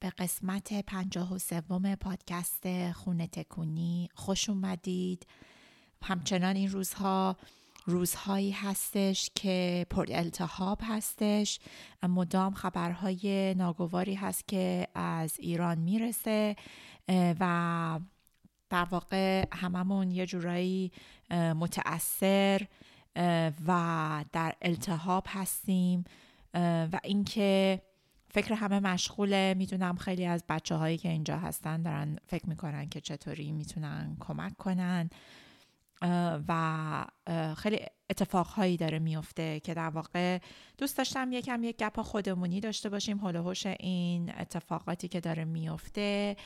به قسمت پنجاه و سوم پادکست خونه تکونی. خوش اومدید. همچنان این روزها روزهایی هستش که پر التحاب هستش. مدام خبرهای ناگواری هست که از ایران می‌رسه و در واقع هممون یه جورایی متأثر و در التحاب هستیم. و اینکه فکر همه مشغوله. می‌دونم خیلی از بچه هایی که اینجا هستن دارن فکر می‌کنن که چطوری می‌تونن کمک کنن. و خیلی اتفاقهایی داره میفته که در واقع دوست داشتم یکم یک گپ خودمونی داشته باشیم حول این اتفاقاتی که داره میفته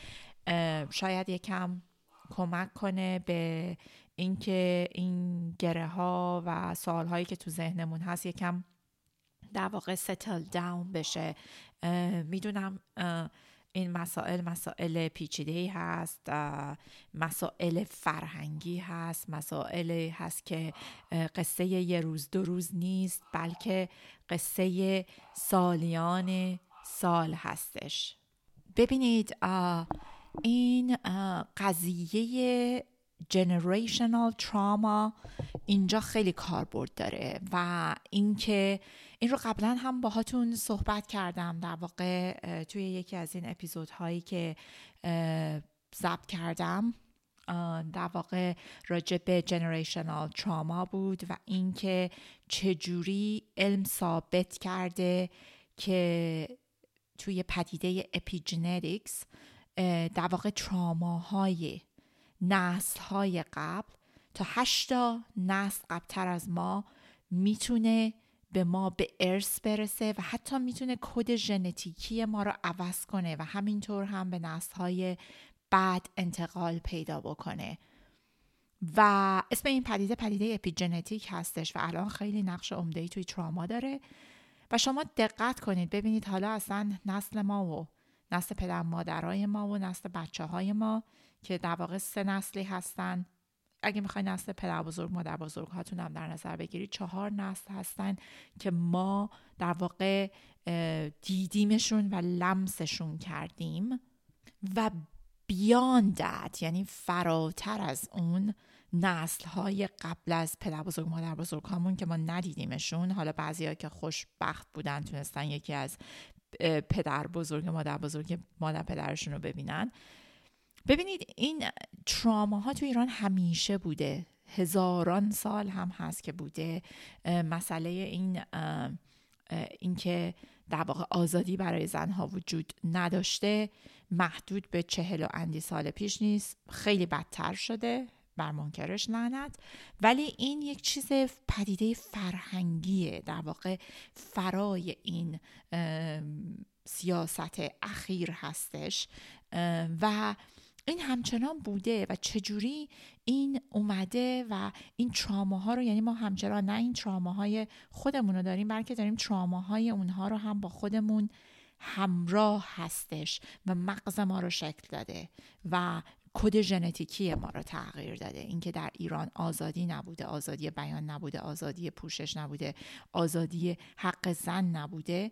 شاید یکم کمک کنه به اینکه این گره ها و سوال هایی که تو ذهنمون هست یکم در واقع ستل داون بشه. می‌دونم این مسائل مسائل پیچیده هست مسائل فرهنگی هست مسائل هست که قصه یه روز دو روز نیست بلکه قصه سالیان سال هستش. ببینید این قضیه جنریشنال تراما اینجا خیلی کاربرد داره و اینکه این رو قبلا هم باهاتون صحبت کردم در واقع توی یکی از این اپیزودهایی که ضبط کردم. در واقع راجع به جنریشنال تراما بود و اینکه چجوری علم ثابت کرده که توی پدیده epigenetics در واقع تراماهای نسل های قبل تا هشتا نسل قبلتر از ما می‌تونه به ما به ارث برسه و حتی می‌تونه کد ژنتیکی ما رو عوض کنه و همینطور هم به نسل های بعد انتقال پیدا بکنه. و اسم این پدیده پدیده اپیژنتیک هستش و الان خیلی نقش عمده توی تراما داره. و شما دقت کنید ببینید حالا اصلا نسل ما و نسل پدر مادرای ما و نسل بچه های ما که در واقع سه نسلی هستن. اگه می‌خوای نسل پدر بزرگ مادر بزرگ هاتون هم در نظر بگیرید چهار نسل هستن که ما در واقع دیدیمشون و لمسشون کردیم و بیاندت یعنی فراتر از اون نسل های قبل از پدر بزرگ مادر بزرگ همون که ما ندیدیمشون. حالا بعضی که خوشبخت بودن تونستن یکی از پدر بزرگ مادر بزرگ مادر پدرشون رو ببینن. ببینید این ها تو ایران همیشه بوده. هزاران سال هم هست که بوده. مسئله این اینکه در واقع آزادی برای زنها وجود نداشته محدود به چهل و اندی سال پیش نیست. خیلی بدتر شده بر منکرش لعنت. ولی این یک چیز پدیده فرهنگیه. در واقع فرای این سیاست اخیر هستش. و این همچنان بوده و چجوری این اومده و این تراماها رو یعنی ما همچنان نه این تراماهای خودمون رو داریم بلکه داریم تراماهای اونها رو هم با خودمون همراه هستش و مغز ما رو شکل داده و کد ژنتیکی ما رو تغییر داده. اینکه در ایران آزادی نبوده آزادی بیان نبوده آزادی پوشش نبوده آزادی حق زن نبوده.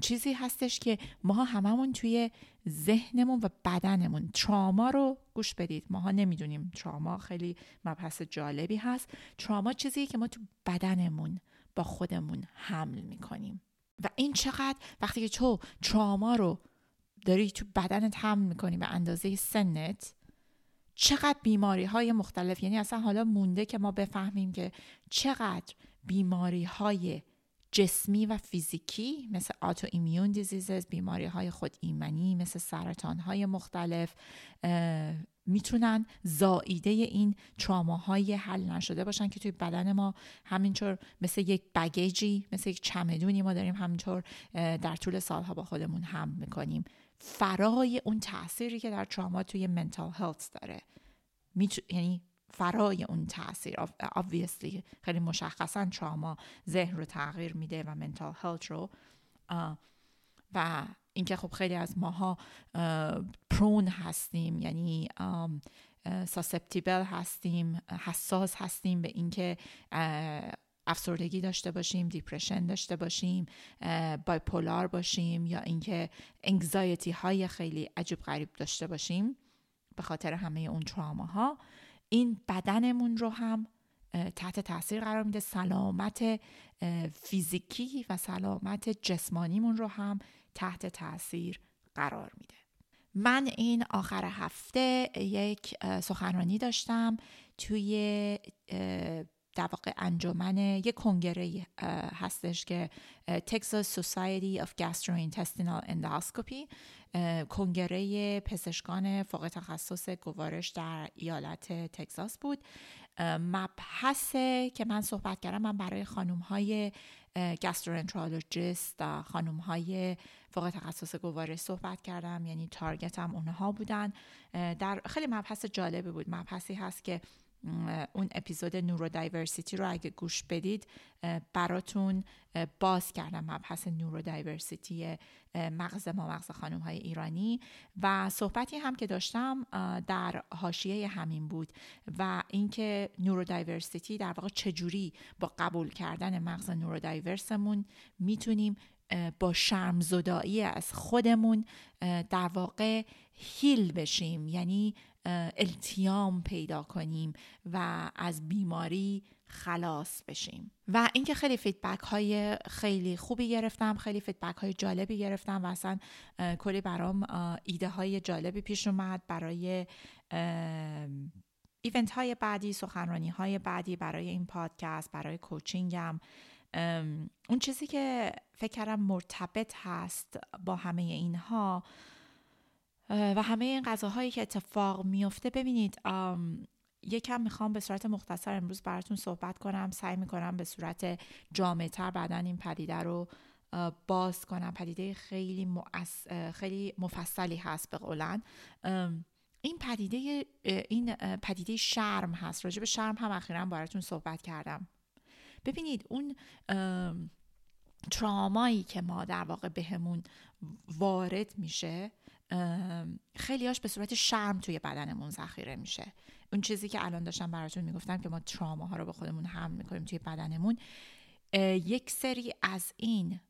چیزی هستش که ما هممون توی ذهنمون و بدنمون تراما رو گوش بدید. ماها نمی‌دونیم تراما خیلی مبحث جالبی هست. تراما چیزی که ما تو بدنمون با خودمون حمل می‌کنیم. و این چقدر وقتی که تو تراما رو داری تو بدنت حمل می‌کنی به اندازه سنت چقدر بیماری های مختلف یعنی اصلا حالا مونده که ما بفهمیم که چقدر بیماری های جسمی و فیزیکی مثل آتو ایمیون دیزیزز بیماری های خود ایمنی مثل سرطان های مختلف می‌تونن زائیده این تراماهای حل نشده باشن که توی بدن ما همینطور مثل یک بگیجی مثل یک چمدونی ما داریم همینطور در طول سالها با خودمون هم می‌کنیم. فرای اون تأثیری که در تراما توی منتال هلت داره. یعنی فرای اون تاثیر. Obviously خیلی مشخصا تراما ذهن رو تغییر میده و منتال هلت رو. و اینکه خب خیلی از ماها پرون هستیم یعنی ساسپتیبل هستیم حساس هستیم به اینکه افسردگی داشته باشیم دیپرشن داشته باشیم بایپولار باشیم یا اینکه انگزایتی های خیلی عجیب غریب داشته باشیم به خاطر همه اون تراماها این بدنمون رو هم تحت تاثیر قرار میده. سلامت فیزیکی و سلامت جسمانیمون رو هم تحت تاثیر قرار میده. من این آخر هفته یک سخنرانی داشتم توی در واقع انجمن یک کنگره هستش که Texas Society of Gastrointestinal Endoscopy کنگره پزشکان فوق تخصص گوارش در ایالت تگزاس بود. مبحث که من صحبت کردم من برای خانوم های گسترونترالوجیست خانوم های فوق تخصص گوارش صحبت کردم. یعنی تارگتم اونها بودن. در خیلی مبحث جالبی بود. مبحثی هست که اون اپیزود نورو دایورسیتی رو اگه گوش بدید براتون باز کردم مبحث neurodiversity مغز ما مغز خانم های ایرانی. و صحبتی هم که داشتم در حاشیه همین بود و اینکه neurodiversity در واقع چجوری با قبول کردن مغز neurodiverse مون می‌تونیم با شرمزدایی از خودمون در واقع heal بشیم. یعنی التیام پیدا کنیم و از بیماری خلاص بشیم. و اینکه خیلی feedback های خیلی خوبی گرفتم خیلی feedback های جالبی گرفتم و اصلا کلی برام ایده های جالبی پیش اومد برای ایونت های بعدی سخنرانی های بعدی برای این پادکست برای کوچینگم. اون چیزی که فکر مرتبط هست با همه اینها و همه این غذاهایی که اتفاق میفته ببینید یکم می‌خوام به صورت مختصر امروز براتون صحبت کنم. سعی می‌کنم به صورت جامعتر بعدا این پدیده رو باز کنم. پدیده خیلی, خیلی مفصلی هست به قولن. این پدیده این پدیده شرم هست. راجع به شرم هم اخیرا براتون صحبت کردم. ببینید اون ترامایی که ما در واقع بهمون وارد میشه خیلیاش به صورت شرم توی بدنمون ذخیره میشه. اون چیزی که الان داشتم براتون می‌گفتم که ما تراماها رو به خودمون هم می‌کنیم توی بدنمون یک سری از این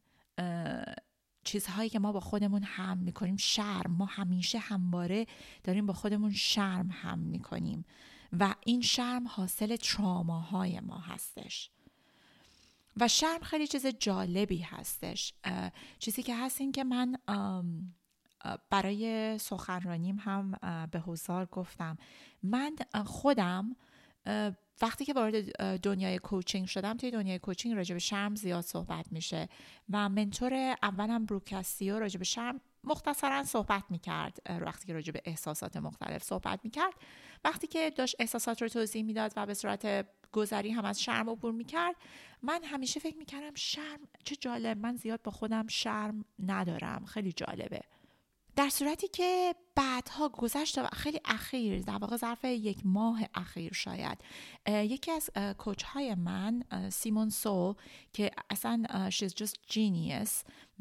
چیزهایی که ما با خودمون هم می‌کنیم شرم. ما همیشه همواره داریم با خودمون شرم هم می‌کنیم و این شرم حاصل تراماهای ما هستش. و شرم خیلی چیز جالبی هستش. چیزی که هست این که من برای سخنرانیم هم به حضار گفتم. من خودم وقتی که وارد دنیای کوچینگ شدم توی دنیای کوچینگ راجع به شرم زیاد صحبت میشه و منتور اولم بروکستیو راجع به شرم مختصرا صحبت می‌کرد وقتی که راجع به احساسات مختلف صحبت می‌کرد. وقتی که داشت احساسات رو توضیح می‌داد و به صورت گذری هم از شرم عبور می‌کرد من همیشه فکر می‌کردم شرم چه جالب من زیاد با خودم شرم ندارم خیلی جالبه. در صورتی که بعدها گذشت و خیلی اخیر در واقع ظرف یک ماه اخیر شاید یکی از کوچ های من سیمون سو که اصلا she's just genius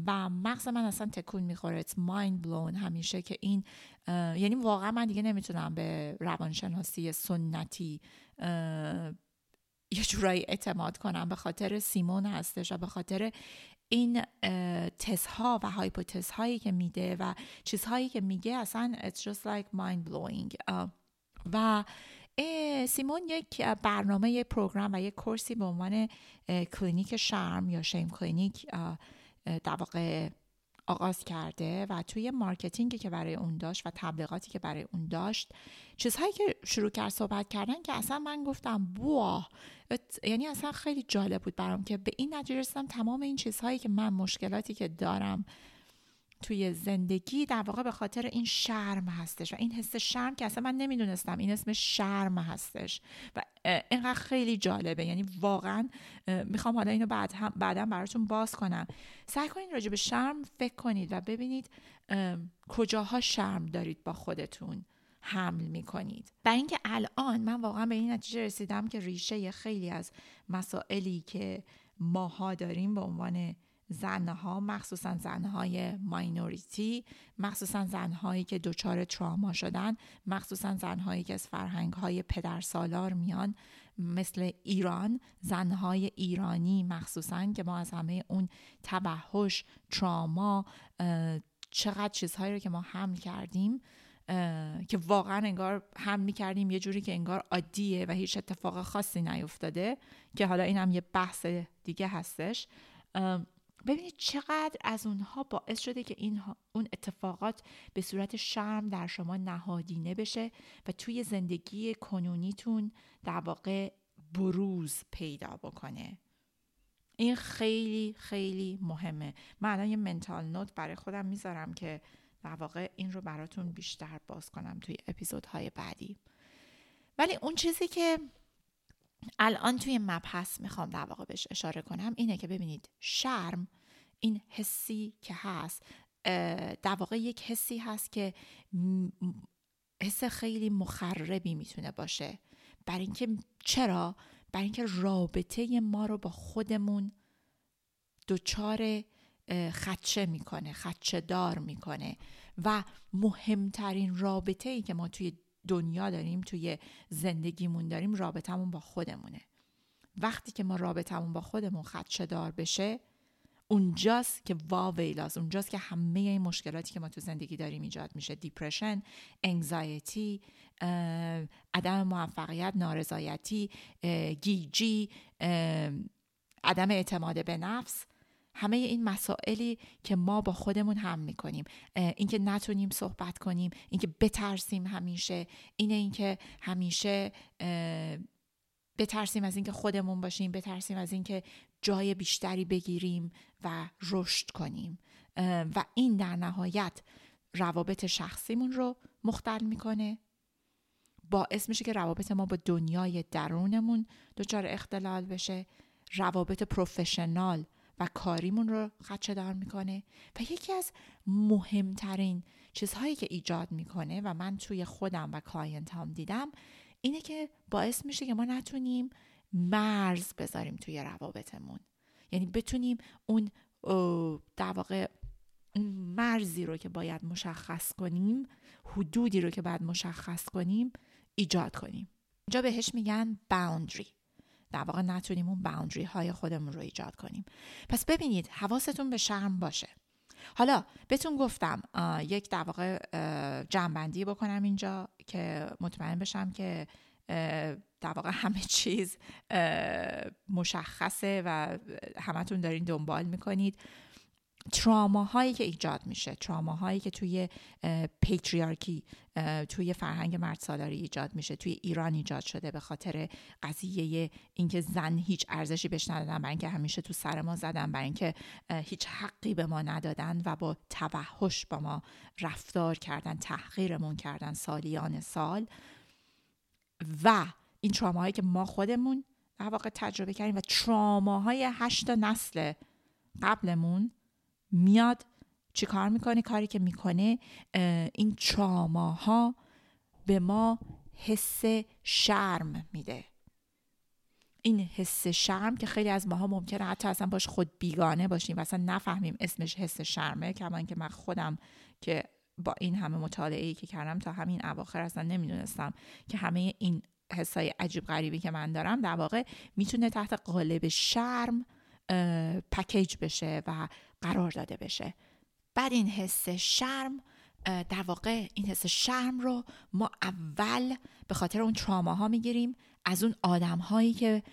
و مغز من اصلا تکون می‌خوره it's mind blown همیشه که این یعنی واقعا من دیگه نمی‌تونم به روانشناسی سنتی یه جورایی اعتماد کنم به خاطر سیمون هستش و به خاطر این تزها و هایپوتز هایی که میده و چیزهایی که میگه اصلا it's just like mind blowing. و سیمون یک برنامه یک program و یک course ی به عنوان کلینیک شرم یا shame clinic در واقع آغاز کرده و توی marketing ی که برای اون داشت و تبلیغاتی که برای اون داشت چیزهایی که شروع کرد صحبت کردن که اصلا من گفتم بواه یعنی اصلا خیلی جالب بود برام که به این نتیجه رسیدم تمام این چیزهایی که من مشکلاتی که دارم توی زندگی در واقع به خاطر این شرم هستش و این حس شرم که اصلا من نمی‌دونستم. این اسم شرم هستش و اینقدر خیلی جالبه. یعنی واقعا می‌خوام حالا اینو بعد هم بعدا براتون باز کنم. سعی کنید راجع به شرم فکر کنید و ببینید کجاها شرم دارید با خودتون حمل می کنید برای اینکه الان من واقعا به این نتیجه رسیدم که ریشه خیلی از مسائلی که ماها داریم به عنوان زنها مخصوصا زنهای ماینوریتی مخصوصا زنهایی که دچار تراما شدن مخصوصا زنهایی که از فرهنگهای پدر سالار میان مثل ایران زنهای ایرانی مخصوصا که ما از همه اون تبهش تراما چقدر چیزهایی رو که ما حمل کردیم که واقعا انگار حمل می‌کردیم یه جوری که انگار عادیه و هیچ اتفاق خاصی نیفتاده که حالا این هم یه بحث دیگه هستش. ببینید چقدر از اونها باعث شده که این اون اتفاقات به صورت شرم در شما نهادینه بشه و توی زندگی کنونیتون در واقع بروز پیدا بکنه. این خیلی خیلی مهمه. من الان یه منتال نوت برای خودم می‌ذارم که در واقع این رو براتون بیشتر باز کنم توی اپیزودهای بعدی. ولی اون چیزی که الان توی مبحث می‌خوام در واقع بهش اشاره کنم. اینه که ببینید شرم این حسی که هست در واقع یک حسی هست که حس خیلی مخربی می‌تونه باشه. بر اینکه چرا؟ بر اینکه رابطه ما رو با خودمون دچار خدشه می‌کنه خدشه دار می‌کنه. و مهمترین رابطه ای که ما توی دنیا داریم توی زندگیمون داریم رابطمون با خودمونه. وقتی که ما رابطمون با خودمون خدشه دار بشه اونجاست که واویلاز اونجاست که همه این مشکلاتی که ما تو زندگی داریم ایجاد میشه. دیپرشن انگزایتی عدم موفقیت نارضایتی گیجی عدم اعتماد به نفس. همه این مسائلی که ما با خودمون هم می‌کنیم. اینکه نتونیم صحبت کنیم اینکه بترسیم همیشه اینه اینکه همیشه بترسیم از اینکه خودمون باشیم بترسیم از اینکه جای بیشتری بگیریم و رشد کنیم. و این در نهایت روابط شخصیمون رو مختل می‌کنه. باعث میشه که روابط ما با دنیای درونمون دچار اختلال بشه. روابط پروفشنال و کاریمون رو خدشه دار می‌کنه و یکی از مهمترین چیزهایی که ایجاد می‌کنه و من توی خودم و client هام دیدم اینه که باعث میشه که ما نتونیم مرز بذاریم توی روابطمون. یعنی بتونیم اون در واقع اون مرزی رو که باید مشخص کنیم حدودی رو که باید مشخص کنیم ایجاد کنیم. اینجا بهش میگن boundary در واقع نتونیم اون boundary های خودمون رو ایجاد کنیم. پس ببینید حواستون به شرم باشه. حالا بهتون گفتم یک در واقع جنبندی بکنم اینجا که مطمئن بشم که در واقع همه چیز مشخصه و همتون دارین دنبال می‌کنید. تراماهایی که ایجاد میشه تراماهایی که توی پیتریارکی توی فرهنگ مرد سالاری ایجاد میشه توی ایران ایجاد شده به خاطر قضیه اینکه زن هیچ ارزشی بهش ندادن برای اینکه همیشه تو سر ما زدن برای اینکه هیچ حقی به ما ندادن و با توحش با ما رفتار کردن تحقیرمون کردن سالیان سال. و این تراماهایی که ما خودمون در واقع تجربه کردیم و تراماهای هشت نسل قبلمون میاد چی کار می‌کنه؟ کاری که می‌کنه این تراماها به ما حس شرم میده. این حس شرم که خیلی از ماها ممکنه حتی اصلا باش خود بیگانه باشیم و اصلا نفهمیم اسمش حس شرمه کما اینکه من خودم که با این همه مطالعه ای که کردم تا همین اواخر اصلا نمی‌دونستم که همه این حسای عجیب غریبی که من دارم در واقع می‌تونه تحت قالب شرم پکیج بشه و قرار داده بشه. بعد این حس شرم در واقع این حس شرم رو ما اول به خاطر اون تراما ها می‌گیریم. از اون آدم هایی که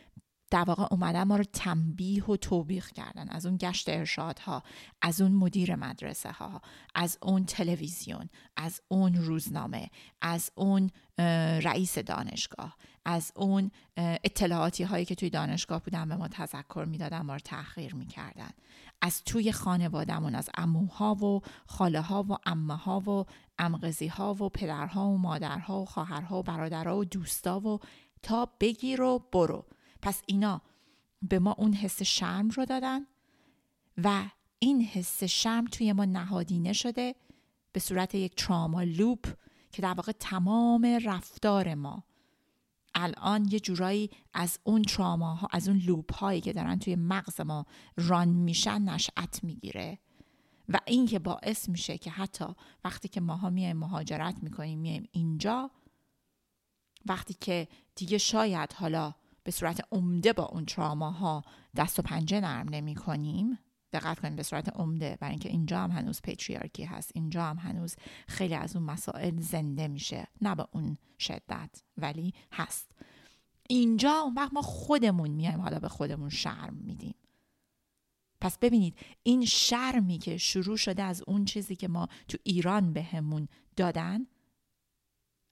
در واقع اومدن ما رو تنبیه و توبیخ کردن. از اون گشت ارشادها از اون مدیر مدرسه ها از اون تلویزیون از اون روزنامه از اون رئیس دانشگاه از اون اطلاعاتی هایی که توی دانشگاه بودن به ما تذکر می‌دادن ما رو تحقیر می‌کردن. از توی خانوادهمون از اموها و خاله ها و امه ها و امغزی ها و پدرها و مادرها و خواهرها و برادرها و دوستا و تا بگیر و برو. پس اینا به ما اون حس شرم رو دادن و این حس شرم توی ما نهادینه شده به صورت یک تراما لوپ که در واقع تمام رفتار ما الان یه جورایی از اون تراما ها از اون لوپ هایی که دارن توی مغز ما ران میشن نشأت می‌گیره. و این که باعث میشه که حتی وقتی که ماها میایم مهاجرت می‌کنیم میایم اینجا وقتی که دیگه شاید حالا به صورت عمده با اون تراماها دست و پنجه نرم نمی کنیم دقت کنیم به صورت عمده. برای اینکه اینجا هم هنوز پیتریارکی هست. اینجا هم هنوز خیلی از اون مسائل زنده میشه. نه به اون شدت ولی هست. اینجا اون وقت ما خودمون میایم حالا به خودمون شرم میدیم. پس ببینید این شرمی که شروع شده از اون چیزی که ما تو ایران بهمون به دادن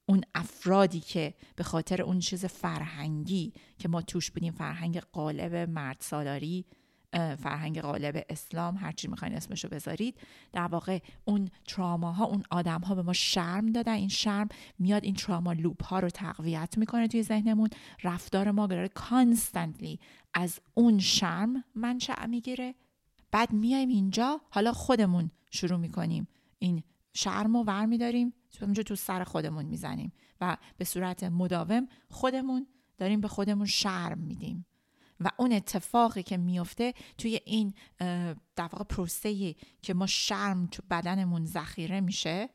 اون افرادی که به خاطر اون چیز فرهنگی که ما توش بودیم فرهنگ قالب مرد سالاری فرهنگ قالب اسلام هرچی می‌خواین اسمشو بذارید. در واقع اون تراما اون آدم ها به ما شرم دادن. این شرم میاد این تراما لوپ ها رو تقویت می‌کنه توی ذهنمون. رفتار ما قرار کانستنتلی از اون شرم منشأ می‌گیره. بعد میایم اینجا حالا خودمون شروع می‌کنیم این شرم رو ور میداریم اونجا تو سر خودمون می‌زنیم و به صورت مداوم خودمون داریم به خودمون شرم میدیم. و اون اتفاقی که میفته توی این در واقع پروسه که ما شرم تو بدنمون ذخیره میشه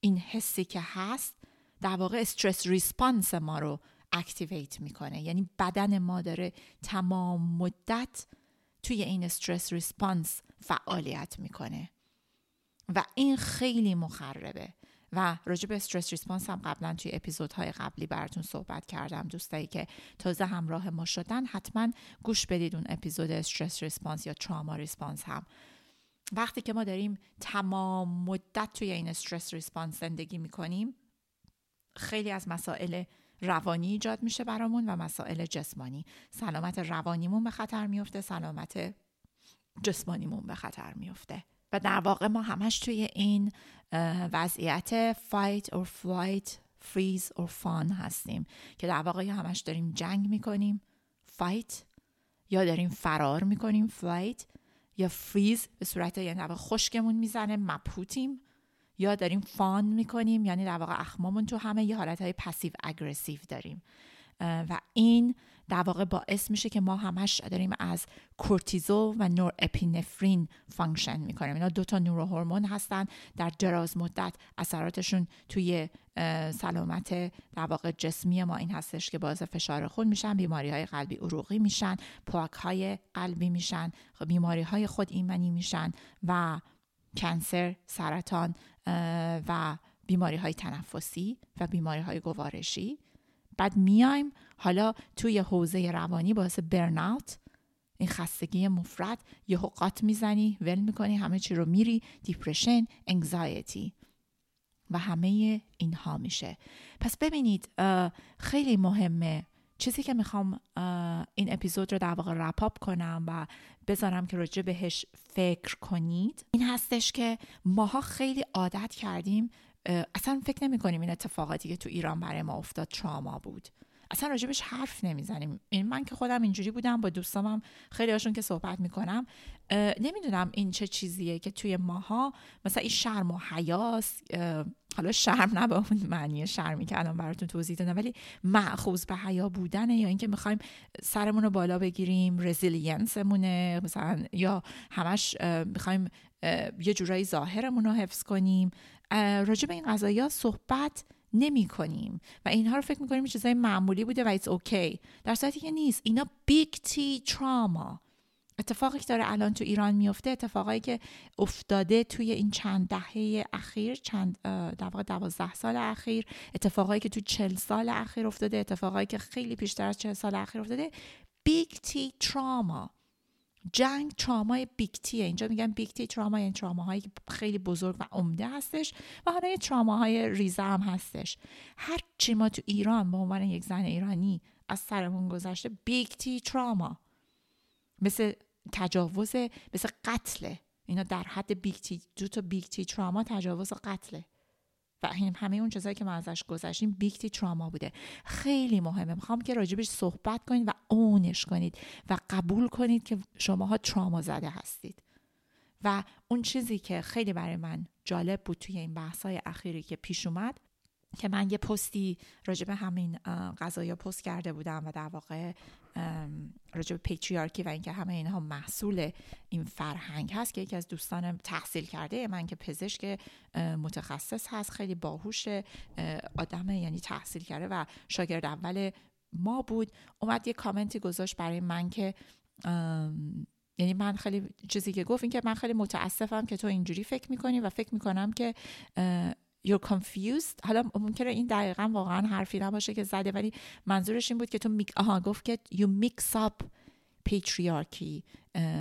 این حسی که هست در واقع stress response ما رو activate می‌کنه. یعنی بدن ما داره تمام مدت توی این stress response فعالیت می‌کنه. و این خیلی مخربه. و راجع به stress response هم قبلا توی اپیزودهای قبلی براتون صحبت کردم. دوستایی که تازه همراه ما شدن حتما گوش بدید اون اپیزود stress response یا trauma response هم. وقتی که ما داریم تمام مدت توی این stress response زندگی می‌کنیم خیلی از مسائل روانی ایجاد میشه برامون و مسائل جسمانی. سلامت روانیمون به خطر میفته سلامت جسمانیمون به خطر میفته و در واقع ما همش توی این وضعیت fight or flight freeze or fawn هستیم که در واقع همش داریم جنگ می‌کنیم fight یا داریم فرار می‌کنیم flight یا فریز به صورت یعنی در واقع خشکمون می‌زنه مبهوتیم یا داریم fawn می‌کنیم یعنی در واقع اخمامون تو همه یه حالت های passive داریم و این در واقع باعث میشه که ما همش داریم از کورتیزول و norepinephrine function می‌کنیم. اینا دو تا neurohormone هستن. در دراز مدت اثراتشون توی سلامت در واقع جسمی ما این هستش که باعث فشار خون میشن بیماری های قلبی عروقی میشن پاک های قلبی میشن بیماری های خود ایمنی میشن و کنسر سرطان و بیماری های تنفسی و بیماری های گوارشی. بعد میایم حالا توی حوزه روانی باعث برناوت این خستگی مفرد یه حقات می‌زنی ول می‌کنی همه چی رو میری دیپرشن انگزایتی و همه اینها میشه. پس ببینید خیلی مهمه. چیزی که می‌خوام این اپیزود رو در واقع رپاپ کنم و بذارم که راجع بهش فکر کنید این هستش که ماها خیلی عادت کردیم اصلا فکر نمی کنیم این اتفاقاتی که تو ایران برای ما افتاد تراما بود. اصلا راجبش حرف نمی‌زنیم. این من که خودم اینجوری بودم با دوستامم خیلی هاشون که صحبت می‌کنم نمی‌دونم این چه چیزیه که توی ماها مثلا این شرم و حیاس حالا شرم نه به اون معنی شرمی که الان براتون توضیح دادم ولی مأخوذ به حیا بودنه یا اینکه می‌خوایم سرمون رو بالا بگیریم resilience مونه مثلا یا همش می‌خوایم یه جورایی ظاهرمون رو حفظ کنیم. راجع به این قضایا صحبت نمی کنیم. و اینها رو فکر می‌کنیم چیزای معمولی بوده و it's okay در صورتی که نیست. اینا big T trauma اتفاقی که داره الان تو ایران میفته اتفاقایی که افتاده توی این چند دهه اخیر چند در واقع دوازده سال اخیر اتفاقایی که تو چل سال اخیر افتاده اتفاقایی که خیلی پیشتر از چل سال اخیر افتاده big T trauma جنگ trauma ی big T ه اینجا میگن big T trauma یعنی تراماهایی که خیلی بزرگ و عمده هستش و حالا یه تراماهای ریزه هم هستش. هر چی ما تو ایران به عنوان یک زن ایرانی از سرمون گذشته big T trauma. مثل تجاوز مثل قتله اینا در حد big T دو تا big T trauma تجاوز قتله. و همه اون چیزایی که ما ازش گذشتیم big T trauma بوده. خیلی مهمه. می‌خوام که راجبش صحبت کنید و own ش کنید و قبول کنید که شماها تراما زده هستید. و اون چیزی که خیلی برای من جالب بود توی این بحثای اخیری که پیش اومد که من یه پستی راجب همین قضایا پست کرده بودم و در واقع راجب پیتریارکی و اینکه همه اینها محصول این فرهنگ هست که یکی از دوستان تحصیل کرده من که پزشک متخصص هست خیلی باهوش آدم یعنی تحصیل کرده و شاگرد اول ما بود. اومد یه کامنتی گذاشت برای من که یعنی من خیلی چیزی که گفت این که من خیلی متاسفم که تو اینجوری فکر می‌کنی و فکر می‌کنم که you're confused. حالا ممکنه این دقیقا واقعا حرفی نباشه که زده ولی منظورش این بود که تو میک... آها گفت که you mix up patriarchy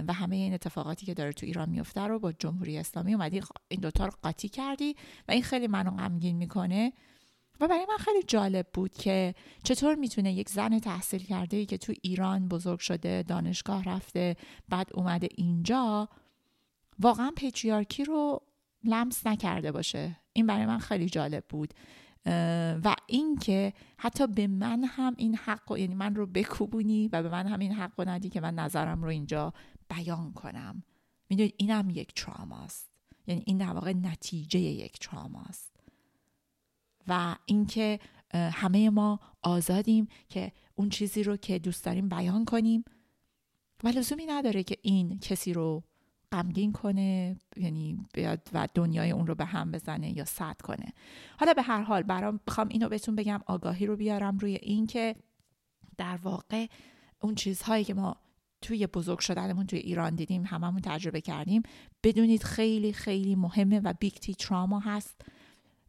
و همه این اتفاقاتی که داره تو ایران میفته رو با جمهوری اسلامی اومدی این دوتا رو قاطی کردی و این خیلی منو غمگین می‌کنه. و برای من خیلی جالب بود که چطور می‌تونه یک زن تحصیل کرده ای که تو ایران بزرگ شده دانشگاه رفته بعد اومده اینجا واقعا پیتریارکی رو لمس نکرده باشه. این برای من خیلی جالب بود. و اینکه حتی به من هم این حق و یعنی من رو بکوبونی و به من هم این حق و ندی که من نظرم رو اینجا بیان کنم. می‌دونید اینم یک تراماست. یعنی این در واقع نتیجه یک تراماست. و اینکه همه ما آزادیم که اون چیزی رو که دوست داریم بیان کنیم. و لزومی نداره که این کسی رو غمگین کنه یعنی بیاد و دنیای اون رو به هم بزنه یا صد کنه. حالا به هر حال برام بخوام اینو بهتون بگم آگاهی رو بیارم روی این که در واقع اون چیزهایی که ما توی بزرگ شدنمون توی ایران دیدیم هممون تجربه کردیم بدونید خیلی خیلی مهمه و بیگ تی تراما هست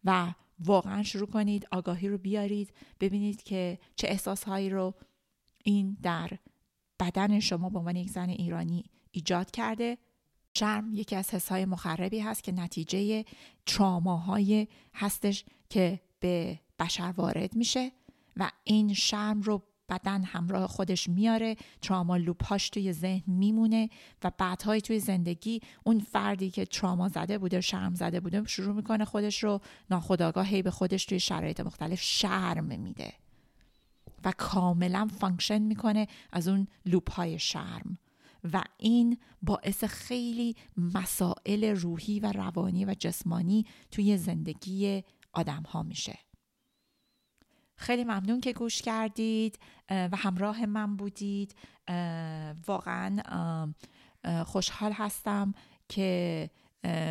و واقعا شروع کنید آگاهی رو بیارید ببینید که چه احساسهایی رو این در بدن شما به عنوان یک زن ایرانی ایجاد کرده شرم یکی از حسهای مخربی هست که نتیجه تراماهای هستش که به بشر وارد میشه و این شرم رو بدن همراه خودش میاره تراما لوپاش توی ذهن میمونه و بعدهای توی زندگی اون فردی که تراما زده بوده شرم زده بوده شروع می‌کنه خودش رو ناخداگاه هی به خودش توی شرایط مختلف شرم میده و کاملا function می‌کنه از اون loop های شرم. و این باعث خیلی مسائل روحی و روانی و جسمانی توی زندگی آدم ها میشه. خیلی ممنون که گوش کردید و همراه من بودید. واقعا خوشحال هستم که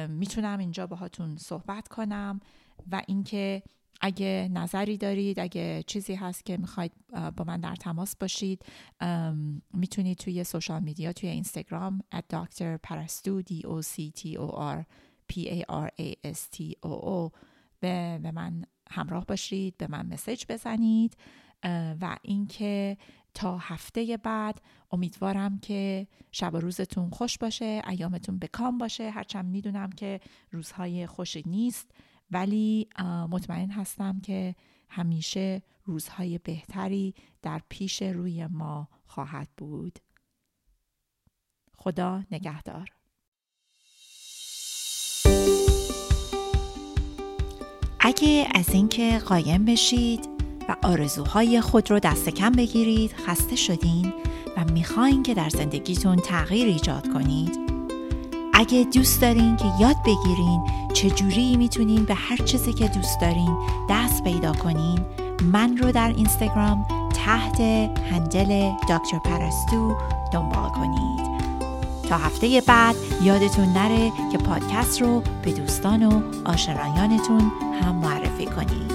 می‌تونم اینجا باهاتون صحبت کنم و اینکه اگه نظری دارید اگه چیزی هست که می‌خواید با من در تماس باشید می‌تونید توی سوشال میدیا توی اینستاگرام at دکتر پرستو d o c t o r p a r a s t o o به, به من همراه باشید به من مسج بزنید. و اینکه تا هفته بعد امیدوارم که شب و روزتون خوش باشه ایامتون بکام باشه. هرچند می‌دونم که روزهای خوشی نیست. ولی مطمئن هستم که همیشه روزهای بهتری در پیش روی ما خواهد بود. خدا نگهدار. اگه از اینکه قایم بشید و آرزوهای خود رو دست کم بگیرید خسته شدین و می‌خواین که در زندگیتون تغییر ایجاد کنید اگه دوست دارین که یاد بگیرین چجوری می‌تونین به هر چیزی که دوست دارین دست پیدا کنین من رو در اینستاگرام تحت هندل دکتر پرستو دنبال کنید. تا هفته بعد یادتون نره که پادکست رو به دوستان و آشنایانتون هم معرفی کنید.